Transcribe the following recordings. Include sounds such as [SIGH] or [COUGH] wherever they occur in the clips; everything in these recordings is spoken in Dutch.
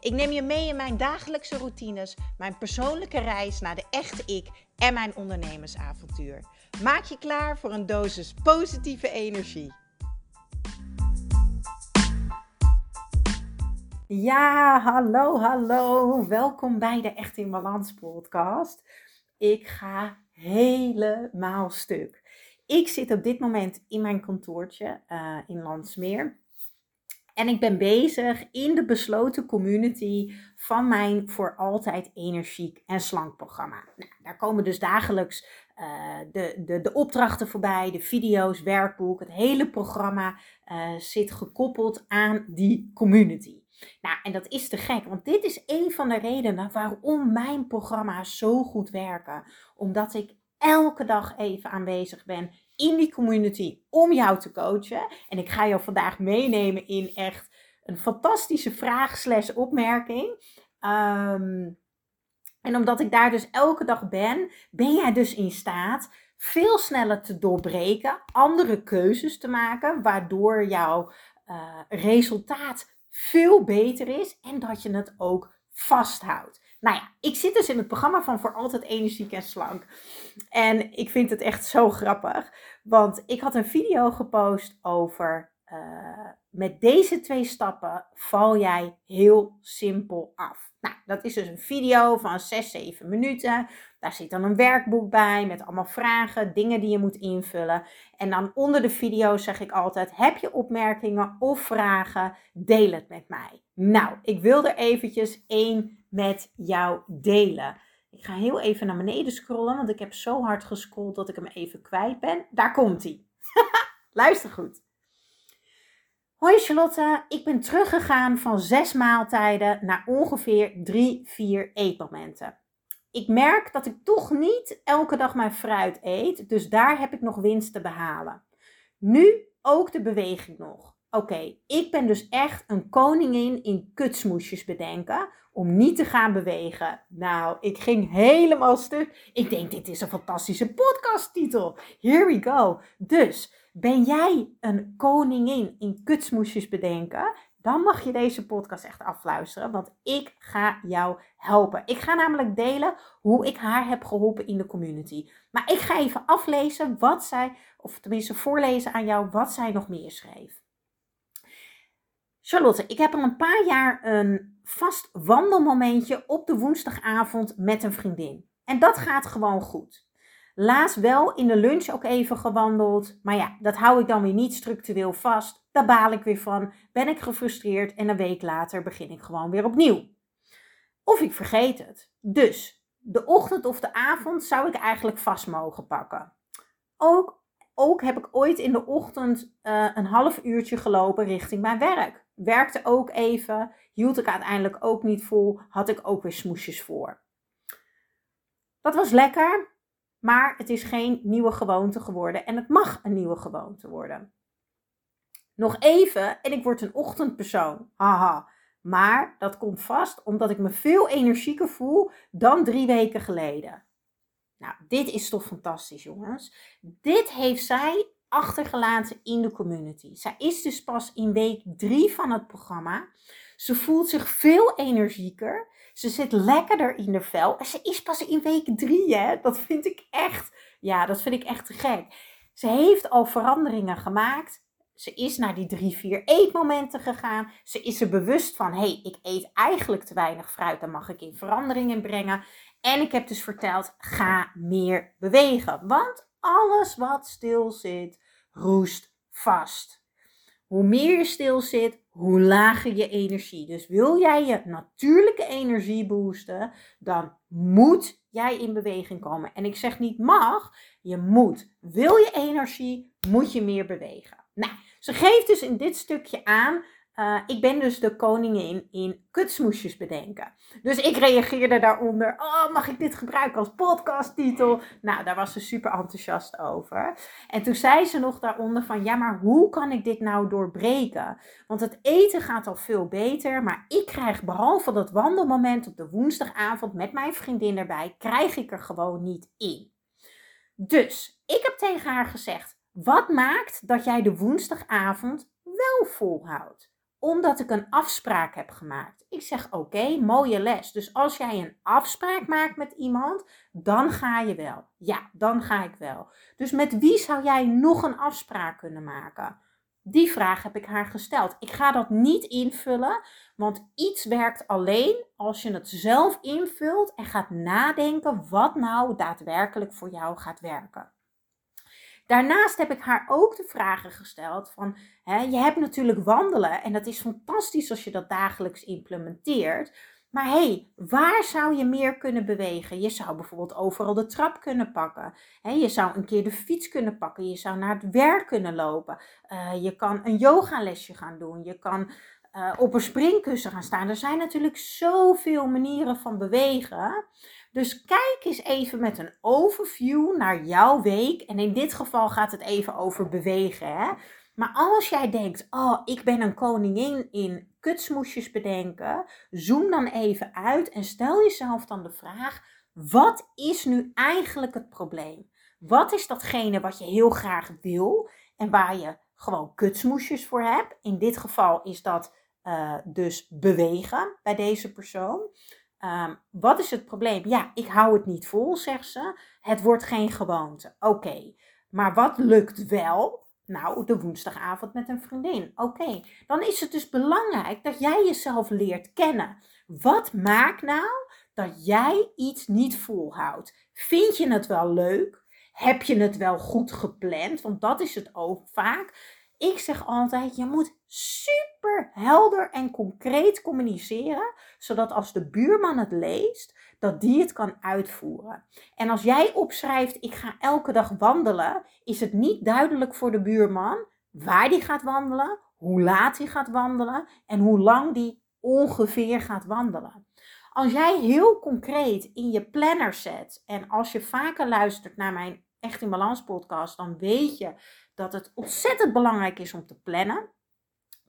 Ik neem je mee in mijn dagelijkse routines, mijn persoonlijke reis naar de echte ik en mijn ondernemersavontuur. Maak je klaar voor een dosis positieve energie. Ja, hallo, hallo. Welkom bij de Echt in Balans podcast. Ik ga helemaal stuk. Ik zit op dit moment in mijn kantoortje uh, in Landsmeer. En ik ben bezig in de besloten community van mijn voor altijd energiek en slank programma. Nou, daar komen dus dagelijks uh, de, de, de opdrachten voorbij, de video's, werkboek. Het hele programma uh, zit gekoppeld aan die community. Nou, en dat is te gek, want dit is een van de redenen waarom mijn programma's zo goed werken. Omdat ik elke dag even aanwezig ben in die community om jou te coachen. En ik ga jou vandaag meenemen in echt een fantastische vraag slash opmerking. Um, en omdat ik daar dus elke dag ben, ben jij dus in staat veel sneller te doorbreken, andere keuzes te maken, waardoor jouw uh, resultaat veel beter is en dat je het ook vasthoudt. Nou ja, ik zit dus in het programma van Voor Altijd Energiek en Slank. En ik vind het echt zo grappig. Want ik had een video gepost over. Uh, met deze twee stappen val jij heel simpel af. Nou, dat is dus een video van 6, 7 minuten. Daar zit dan een werkboek bij met allemaal vragen, dingen die je moet invullen. En dan onder de video zeg ik altijd: heb je opmerkingen of vragen? Deel het met mij. Nou, ik wil er eventjes één met jou delen. Ik ga heel even naar beneden scrollen, want ik heb zo hard gescrolld dat ik hem even kwijt ben. Daar komt hij. [LAUGHS] Luister goed. Hoi Charlotte, ik ben teruggegaan van zes maaltijden naar ongeveer drie, vier eetmomenten. Ik merk dat ik toch niet elke dag mijn fruit eet, dus daar heb ik nog winst te behalen. Nu ook de beweging nog. Oké, ik ben dus echt een koningin in kutsmoesjes bedenken om niet te gaan bewegen. Nou, ik ging helemaal stuk. Ik denk, dit is een fantastische podcasttitel. Here we go. Dus, ben jij een koningin in kutsmoesjes bedenken? Dan mag je deze podcast echt afluisteren, want ik ga jou helpen. Ik ga namelijk delen hoe ik haar heb geholpen in de community. Maar ik ga even aflezen wat zij, of tenminste voorlezen aan jou wat zij nog meer schreef. Charlotte, ik heb al een paar jaar een vast wandelmomentje op de woensdagavond met een vriendin. En dat gaat gewoon goed. Laatst wel in de lunch ook even gewandeld. Maar ja, dat hou ik dan weer niet structureel vast. Daar baal ik weer van. Ben ik gefrustreerd en een week later begin ik gewoon weer opnieuw. Of ik vergeet het. Dus de ochtend of de avond zou ik eigenlijk vast mogen pakken. Ook, ook heb ik ooit in de ochtend uh, een half uurtje gelopen richting mijn werk. Werkte ook even, hield ik uiteindelijk ook niet vol, had ik ook weer smoesjes voor. Dat was lekker, maar het is geen nieuwe gewoonte geworden en het mag een nieuwe gewoonte worden. Nog even en ik word een ochtendpersoon. Haha. Maar dat komt vast omdat ik me veel energieker voel dan drie weken geleden. Nou, dit is toch fantastisch, jongens. Dit heeft zij achtergelaten in de community. Zij is dus pas in week drie van het programma. Ze voelt zich veel energieker. Ze zit lekkerder in de vel. En ze is pas in week drie, hè. Dat vind ik echt, ja, dat vind ik echt te gek. Ze heeft al veranderingen gemaakt. Ze is naar die drie, vier eetmomenten gegaan. Ze is er bewust van, hé, hey, ik eet eigenlijk te weinig fruit. Dan mag ik in veranderingen brengen. En ik heb dus verteld, ga meer bewegen. Want alles wat stil zit, roest vast. Hoe meer je stil zit, hoe lager je energie. Dus wil jij je natuurlijke energie boosten, dan moet jij in beweging komen. En ik zeg niet mag, je moet. Wil je energie, moet je meer bewegen. Nou, ze geeft dus in dit stukje aan uh, ik ben dus de koningin in kutsmoesjes bedenken. Dus ik reageerde daaronder. Oh, mag ik dit gebruiken als podcasttitel? Nou, daar was ze super enthousiast over. En toen zei ze nog daaronder van, ja, maar hoe kan ik dit nou doorbreken? Want het eten gaat al veel beter, maar ik krijg behalve dat wandelmoment op de woensdagavond met mijn vriendin erbij, krijg ik er gewoon niet in. Dus ik heb tegen haar gezegd, wat maakt dat jij de woensdagavond wel volhoudt? Omdat ik een afspraak heb gemaakt. Ik zeg oké, mooie les. Dus als jij een afspraak maakt met iemand, dan ga je wel. Ja, dan ga ik wel. Dus met wie zou jij nog een afspraak kunnen maken? Die vraag heb ik haar gesteld. Ik ga dat niet invullen, want iets werkt alleen als je het zelf invult en gaat nadenken wat nou daadwerkelijk voor jou gaat werken. Daarnaast heb ik haar ook de vragen gesteld van, hè, je hebt natuurlijk wandelen en dat is fantastisch als je dat dagelijks implementeert. Maar hé, hey, waar zou je meer kunnen bewegen? Je zou bijvoorbeeld overal de trap kunnen pakken. je zou een keer de fiets kunnen pakken. Je zou naar het werk kunnen lopen. Uh, je kan een yogalesje gaan doen. Je kan uh, op een springkussen gaan staan. Er zijn natuurlijk zoveel manieren van bewegen. Dus kijk eens even met een overview naar jouw week. En in dit geval gaat het even over bewegen. Hè? Maar als jij denkt, oh, ik ben een koningin in kutsmoesjes bedenken, zoom dan even uit en stel jezelf dan de vraag: wat is nu eigenlijk het probleem? Wat is datgene wat je heel graag wil en waar je gewoon kutsmoesjes voor hebt? In dit geval is dat uh, dus bewegen bij deze persoon. Um, wat is het probleem? Ja, ik hou het niet vol, zegt ze. Het wordt geen gewoonte. Oké, maar wat lukt wel? Nou, de woensdagavond met een vriendin. Oké, dan is het dus belangrijk dat jij jezelf leert kennen. Wat maakt nou dat jij iets niet volhoudt? Vind je het wel leuk? Heb je het wel goed gepland? Want dat is het ook vaak. Ik zeg altijd, je moet super helder en concreet communiceren, zodat als de buurman het leest, dat die het kan uitvoeren. En als jij opschrijft, ik ga elke dag wandelen, is het niet duidelijk voor de buurman waar die gaat wandelen, hoe laat hij gaat wandelen en hoe lang die ongeveer gaat wandelen. Als jij heel concreet in je planner zet en als je vaker luistert naar mijn Echt in Balans podcast, dan weet je dat het ontzettend belangrijk is om te plannen.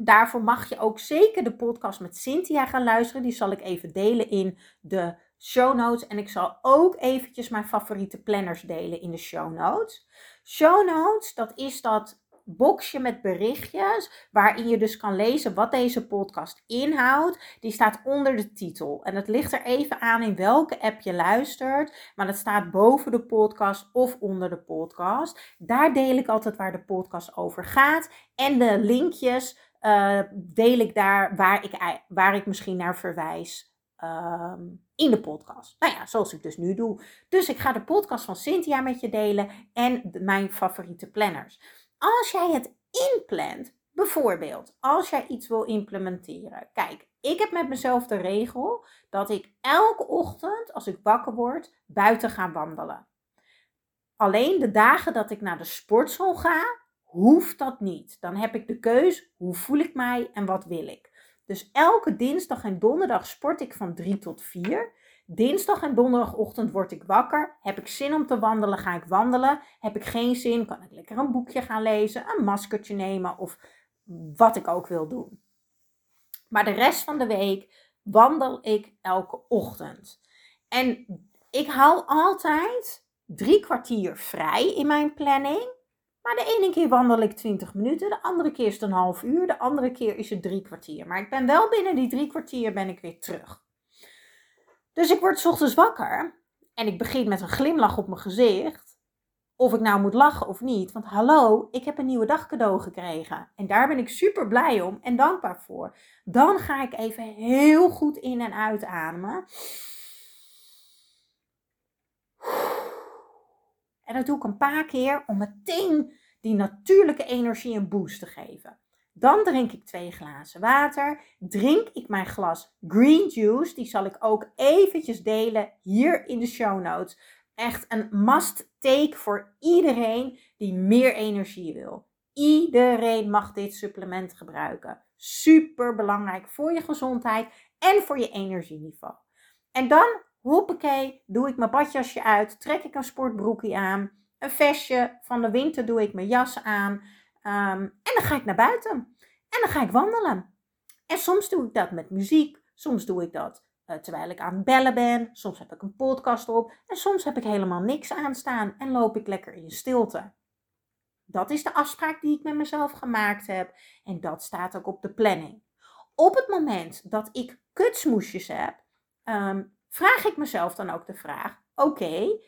Daarvoor mag je ook zeker de podcast met Cynthia gaan luisteren. Die zal ik even delen in de show notes. En ik zal ook eventjes mijn favoriete planners delen in de show notes. Show notes, dat is dat boxje met berichtjes waarin je dus kan lezen wat deze podcast inhoudt. Die staat onder de titel. En het ligt er even aan in welke app je luistert, maar dat staat boven de podcast of onder de podcast. Daar deel ik altijd waar de podcast over gaat. En de linkjes uh, deel ik daar waar ik, waar ik misschien naar verwijs. Ehm, in de podcast. Nou ja, zoals ik dus nu doe. Dus ik ga de podcast van Cynthia met je delen en mijn favoriete planners. Als jij het inplant, bijvoorbeeld als jij iets wil implementeren. Kijk, ik heb met mezelf de regel dat ik elke ochtend als ik wakker word buiten ga wandelen. Alleen de dagen dat ik naar de sportschool ga, hoeft dat niet. Dan heb ik de keus hoe voel ik mij en wat wil ik. Dus elke dinsdag en donderdag sport ik van 3 tot 4. Dinsdag en donderdagochtend word ik wakker. Heb ik zin om te wandelen, ga ik wandelen. Heb ik geen zin, kan ik lekker een boekje gaan lezen, een maskertje nemen of wat ik ook wil doen. Maar de rest van de week wandel ik elke ochtend. En ik hou altijd drie kwartier vrij in mijn planning. Maar de ene keer wandel ik 20 minuten, de andere keer is het een half uur, de andere keer is het drie kwartier. Maar ik ben wel binnen die drie kwartier ben ik weer terug. Dus ik word ochtends wakker en ik begin met een glimlach op mijn gezicht. Of ik nou moet lachen of niet. Want hallo, ik heb een nieuwe dag cadeau gekregen. En daar ben ik super blij om en dankbaar voor. Dan ga ik even heel goed in en uit En dat doe ik een paar keer om meteen die natuurlijke energie een boost te geven. Dan drink ik twee glazen water. Drink ik mijn glas green juice. Die zal ik ook eventjes delen hier in de show notes. Echt een must take voor iedereen die meer energie wil. Iedereen mag dit supplement gebruiken. super belangrijk voor je gezondheid en voor je energieniveau. En dan, hoppakee, doe ik mijn badjasje uit, trek ik een sportbroekje aan, een vestje. Van de winter doe ik mijn jas aan. Ehm, en dan ga ik naar buiten. En dan ga ik wandelen. En soms doe ik dat met muziek. Soms doe ik dat uh, terwijl ik aan het bellen ben. Soms heb ik een podcast op. En soms heb ik helemaal niks aanstaan en loop ik lekker in stilte. Dat is de afspraak die ik met mezelf gemaakt heb. En dat staat ook op de planning. Op het moment dat ik kutsmoesjes heb, ehm, vraag ik mezelf dan ook de vraag: oké,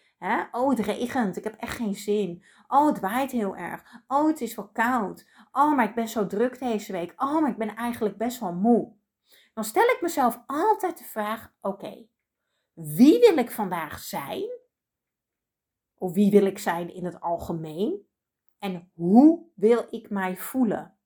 oh het regent, ik heb echt geen zin. Oh het waait heel erg. Oh het is wel koud. Oh maar ik ben zo druk deze week. Oh maar ik ben eigenlijk best wel moe. Dan stel ik mezelf altijd de vraag: oké, wie wil ik vandaag zijn? Of wie wil ik zijn in het algemeen? En hoe wil ik mij voelen?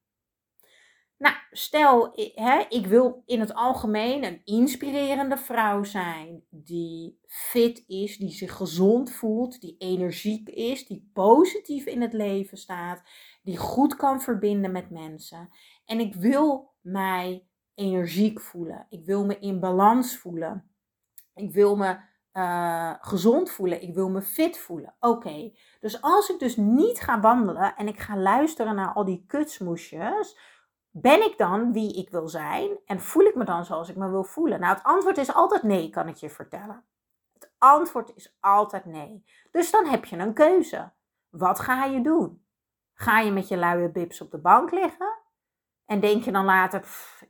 Nou, stel, hè, ik wil in het algemeen een inspirerende vrouw zijn, die fit is, die zich gezond voelt, die energiek is, die positief in het leven staat, die goed kan verbinden met mensen. En ik wil mij energiek voelen. Ik wil me in balans voelen. Ik wil me uh, gezond voelen. Ik wil me fit voelen. Oké, dus als ik dus niet ga wandelen en ik ga luisteren naar al die kutsmoesjes, ben ik dan wie ik wil zijn en voel ik me dan zoals ik me wil voelen? Nou, het antwoord is altijd nee, kan ik je vertellen. Het antwoord is altijd nee. Dus dan heb je een keuze. Wat ga je doen? Ga je met je luie bips op de bank liggen? En denk je dan later,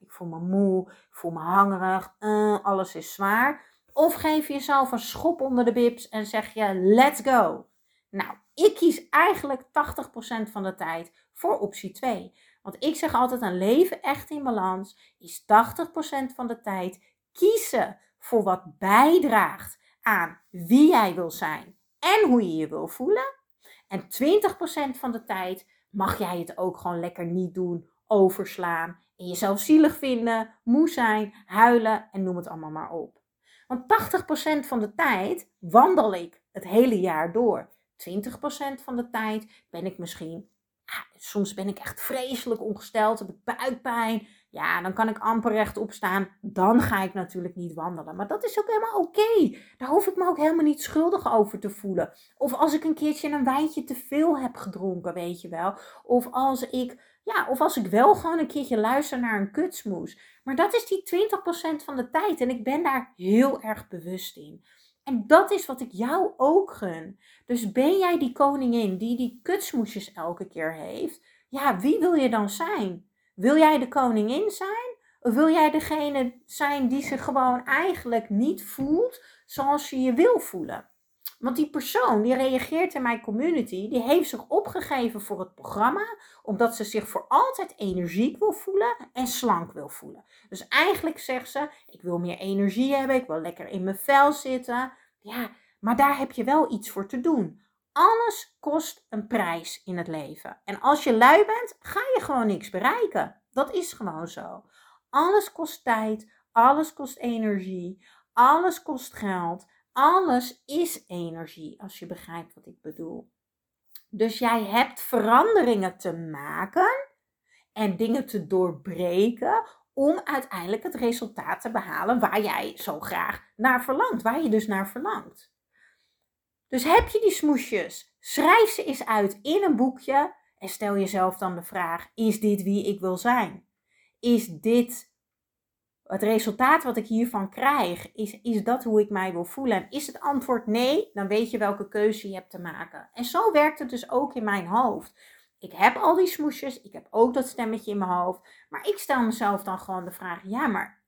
ik voel me moe, ik voel me hangerig, uh, alles is zwaar. Of geef je jezelf een schop onder de bips en zeg je, let's go. Nou, ik kies eigenlijk 80% van de tijd voor optie 2. Want ik zeg altijd, een leven echt in balans is 80% van de tijd kiezen voor wat bijdraagt aan wie jij wil zijn en hoe je je wil voelen. En 20% van de tijd mag jij het ook gewoon lekker niet doen, overslaan en jezelf zielig vinden, moe zijn, huilen en noem het allemaal maar op. Want 80% van de tijd wandel ik het hele jaar door. 20% van de tijd ben ik misschien soms ben ik echt vreselijk ongesteld, heb ik buikpijn. Ja, dan kan ik amper rechtop staan. Dan ga ik natuurlijk niet wandelen. Maar dat is ook helemaal oké. Daar hoef ik me ook helemaal niet schuldig over te voelen. Of als ik een keertje een wijntje te veel heb gedronken, weet je wel. Of als ik, ja, of als ik wel gewoon een keertje luister naar een kutsmoes. Maar dat is die 20% van de tijd. En ik ben daar heel erg bewust in. En dat is wat ik jou ook gun. Dus ben jij die koningin die die kutsmoesjes elke keer heeft? Ja, wie wil je dan zijn? Wil jij de koningin zijn? Of wil jij degene zijn die zich gewoon eigenlijk niet voelt zoals je je wil voelen? Want die persoon die reageert in mijn community, die heeft zich opgegeven voor het programma, omdat ze zich voor altijd energiek wil voelen en slank wil voelen. Dus eigenlijk zegt ze: Ik wil meer energie hebben, ik wil lekker in mijn vel zitten. Ja, maar daar heb je wel iets voor te doen. Alles kost een prijs in het leven. En als je lui bent, ga je gewoon niks bereiken. Dat is gewoon zo. Alles kost tijd, alles kost energie, alles kost geld. Alles is energie, als je begrijpt wat ik bedoel. Dus jij hebt veranderingen te maken en dingen te doorbreken om uiteindelijk het resultaat te behalen waar jij zo graag naar verlangt, waar je dus naar verlangt. Dus heb je die smoesjes, schrijf ze eens uit in een boekje en stel jezelf dan de vraag: is dit wie ik wil zijn? Is dit het resultaat wat ik hiervan krijg, is, is dat hoe ik mij wil voelen? En is het antwoord nee, dan weet je welke keuze je hebt te maken. En zo werkt het dus ook in mijn hoofd. Ik heb al die smoesjes, ik heb ook dat stemmetje in mijn hoofd. Maar ik stel mezelf dan gewoon de vraag: ja, maar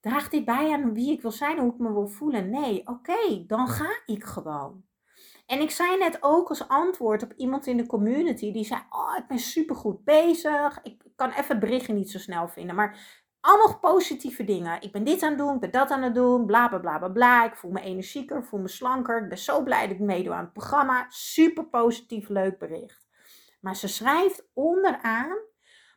draagt dit bij aan wie ik wil zijn, hoe ik me wil voelen? Nee, oké, dan ga ik gewoon. En ik zei net ook als antwoord op iemand in de community die zei: Oh, ik ben supergoed bezig. Ik kan even het berichtje niet zo snel vinden. Maar allemaal positieve dingen. Ik ben dit aan het doen, ik ben dat aan het doen, bla bla bla bla bla. Ik voel me energieker, ik voel me slanker. Ik ben zo blij dat ik meedoe aan het programma. Super positief, leuk bericht. Maar ze schrijft onderaan,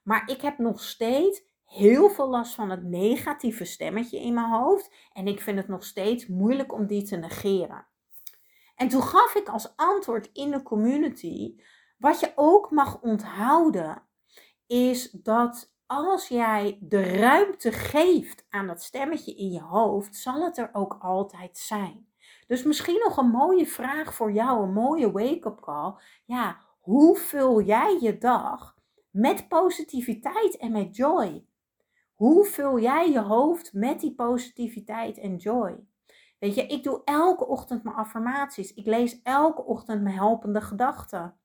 maar ik heb nog steeds heel veel last van het negatieve stemmetje in mijn hoofd. En ik vind het nog steeds moeilijk om die te negeren. En toen gaf ik als antwoord in de community, wat je ook mag onthouden, is dat als jij de ruimte geeft aan dat stemmetje in je hoofd, zal het er ook altijd zijn. Dus misschien nog een mooie vraag voor jou, een mooie wake-up call. Ja, hoe vul jij je dag met positiviteit en met joy? Hoe vul jij je hoofd met die positiviteit en joy? Weet je, ik doe elke ochtend mijn affirmaties. Ik lees elke ochtend mijn helpende gedachten.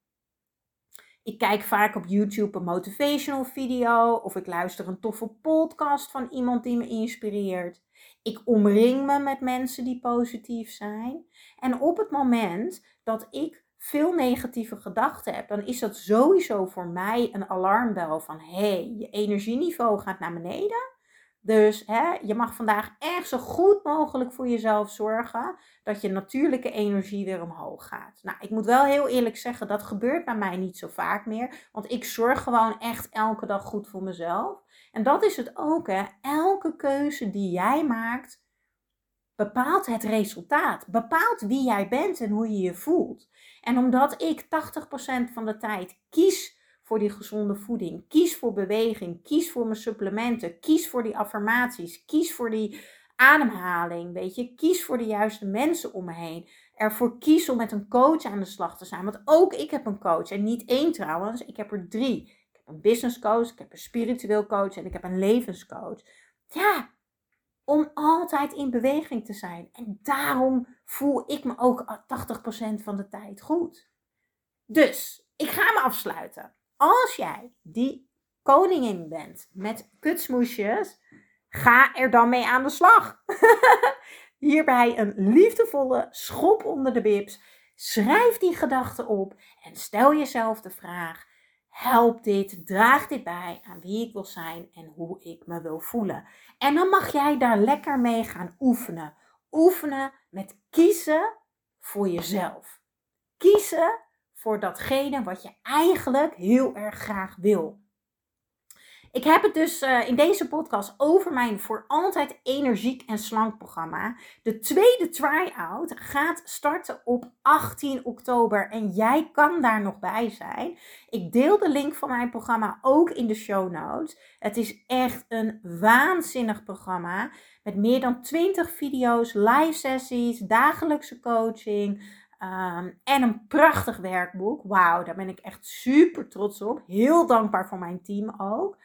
Ik kijk vaak op YouTube een motivational video of ik luister een toffe podcast van iemand die me inspireert. Ik omring me met mensen die positief zijn. En op het moment dat ik veel negatieve gedachten heb, dan is dat sowieso voor mij een alarmbel van hé, hey, je energieniveau gaat naar beneden. Dus hè, je mag vandaag echt zo goed mogelijk voor jezelf zorgen dat je natuurlijke energie weer omhoog gaat. Nou, ik moet wel heel eerlijk zeggen, dat gebeurt bij mij niet zo vaak meer. Want ik zorg gewoon echt elke dag goed voor mezelf. En dat is het ook, hè. Elke keuze die jij maakt, bepaalt het resultaat. Bepaalt wie jij bent en hoe je je voelt. En omdat ik 80% van de tijd kies voor die gezonde voeding. Kies voor beweging. Kies voor mijn supplementen. Kies voor die affirmaties. Kies voor die ademhaling. Weet je, kies voor de juiste mensen om me heen. Ervoor kies om met een coach aan de slag te zijn. Want ook ik heb een coach. En niet één trouwens. Ik heb er drie. Ik heb een business coach. Ik heb een spiritueel coach. En ik heb een levenscoach. Ja, om altijd in beweging te zijn. En daarom voel ik me ook 80% van de tijd goed. Dus, ik ga me afsluiten als jij die koningin bent met kutsmoesjes, ga er dan mee aan de slag. [LAUGHS] Hierbij een liefdevolle schop onder de bips. Schrijf die gedachten op en stel jezelf de vraag: help dit, draag dit bij aan wie ik wil zijn en hoe ik me wil voelen. En dan mag jij daar lekker mee gaan oefenen. Oefenen met kiezen voor jezelf. Kiezen voor datgene wat je eigenlijk heel erg graag wil. Ik heb het dus uh, in deze podcast over mijn voor altijd energiek en slank programma. De tweede try-out gaat starten op 18 oktober en jij kan daar nog bij zijn. Ik deel de link van mijn programma ook in de show notes. Het is echt een waanzinnig programma met meer dan 20 video's, live sessies, dagelijkse coaching. Ehm, en een prachtig werkboek. Wauw, daar ben ik echt super trots op. Heel dankbaar voor mijn team ook.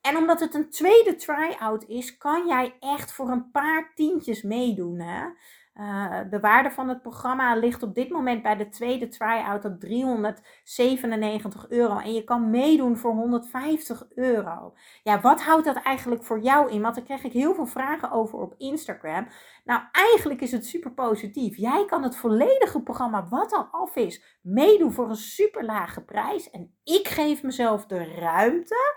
En omdat het een tweede try-out is, kan jij echt voor een paar tientjes meedoen. Hè? Uh, de waarde van het programma ligt op dit moment bij de tweede try-out op 397 euro. En je kan meedoen voor 150 euro. Ja, wat houdt dat eigenlijk voor jou in? Want daar krijg ik heel veel vragen over op Instagram. Nou, eigenlijk is het super positief. Jij kan het volledige programma, wat al af is, meedoen voor een super lage prijs. En ik geef mezelf de ruimte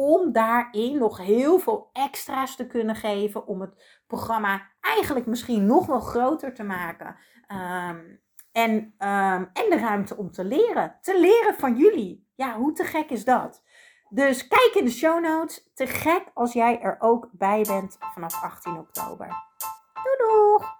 om daarin nog heel veel extra's te kunnen geven. Om het programma eigenlijk misschien nog wel groter te maken. Ehm, en, ehm, en de ruimte om te leren. Te leren van jullie. Ja, hoe te gek is dat? Dus kijk in de show notes. Te gek als jij er ook bij bent vanaf 18 oktober. Doei!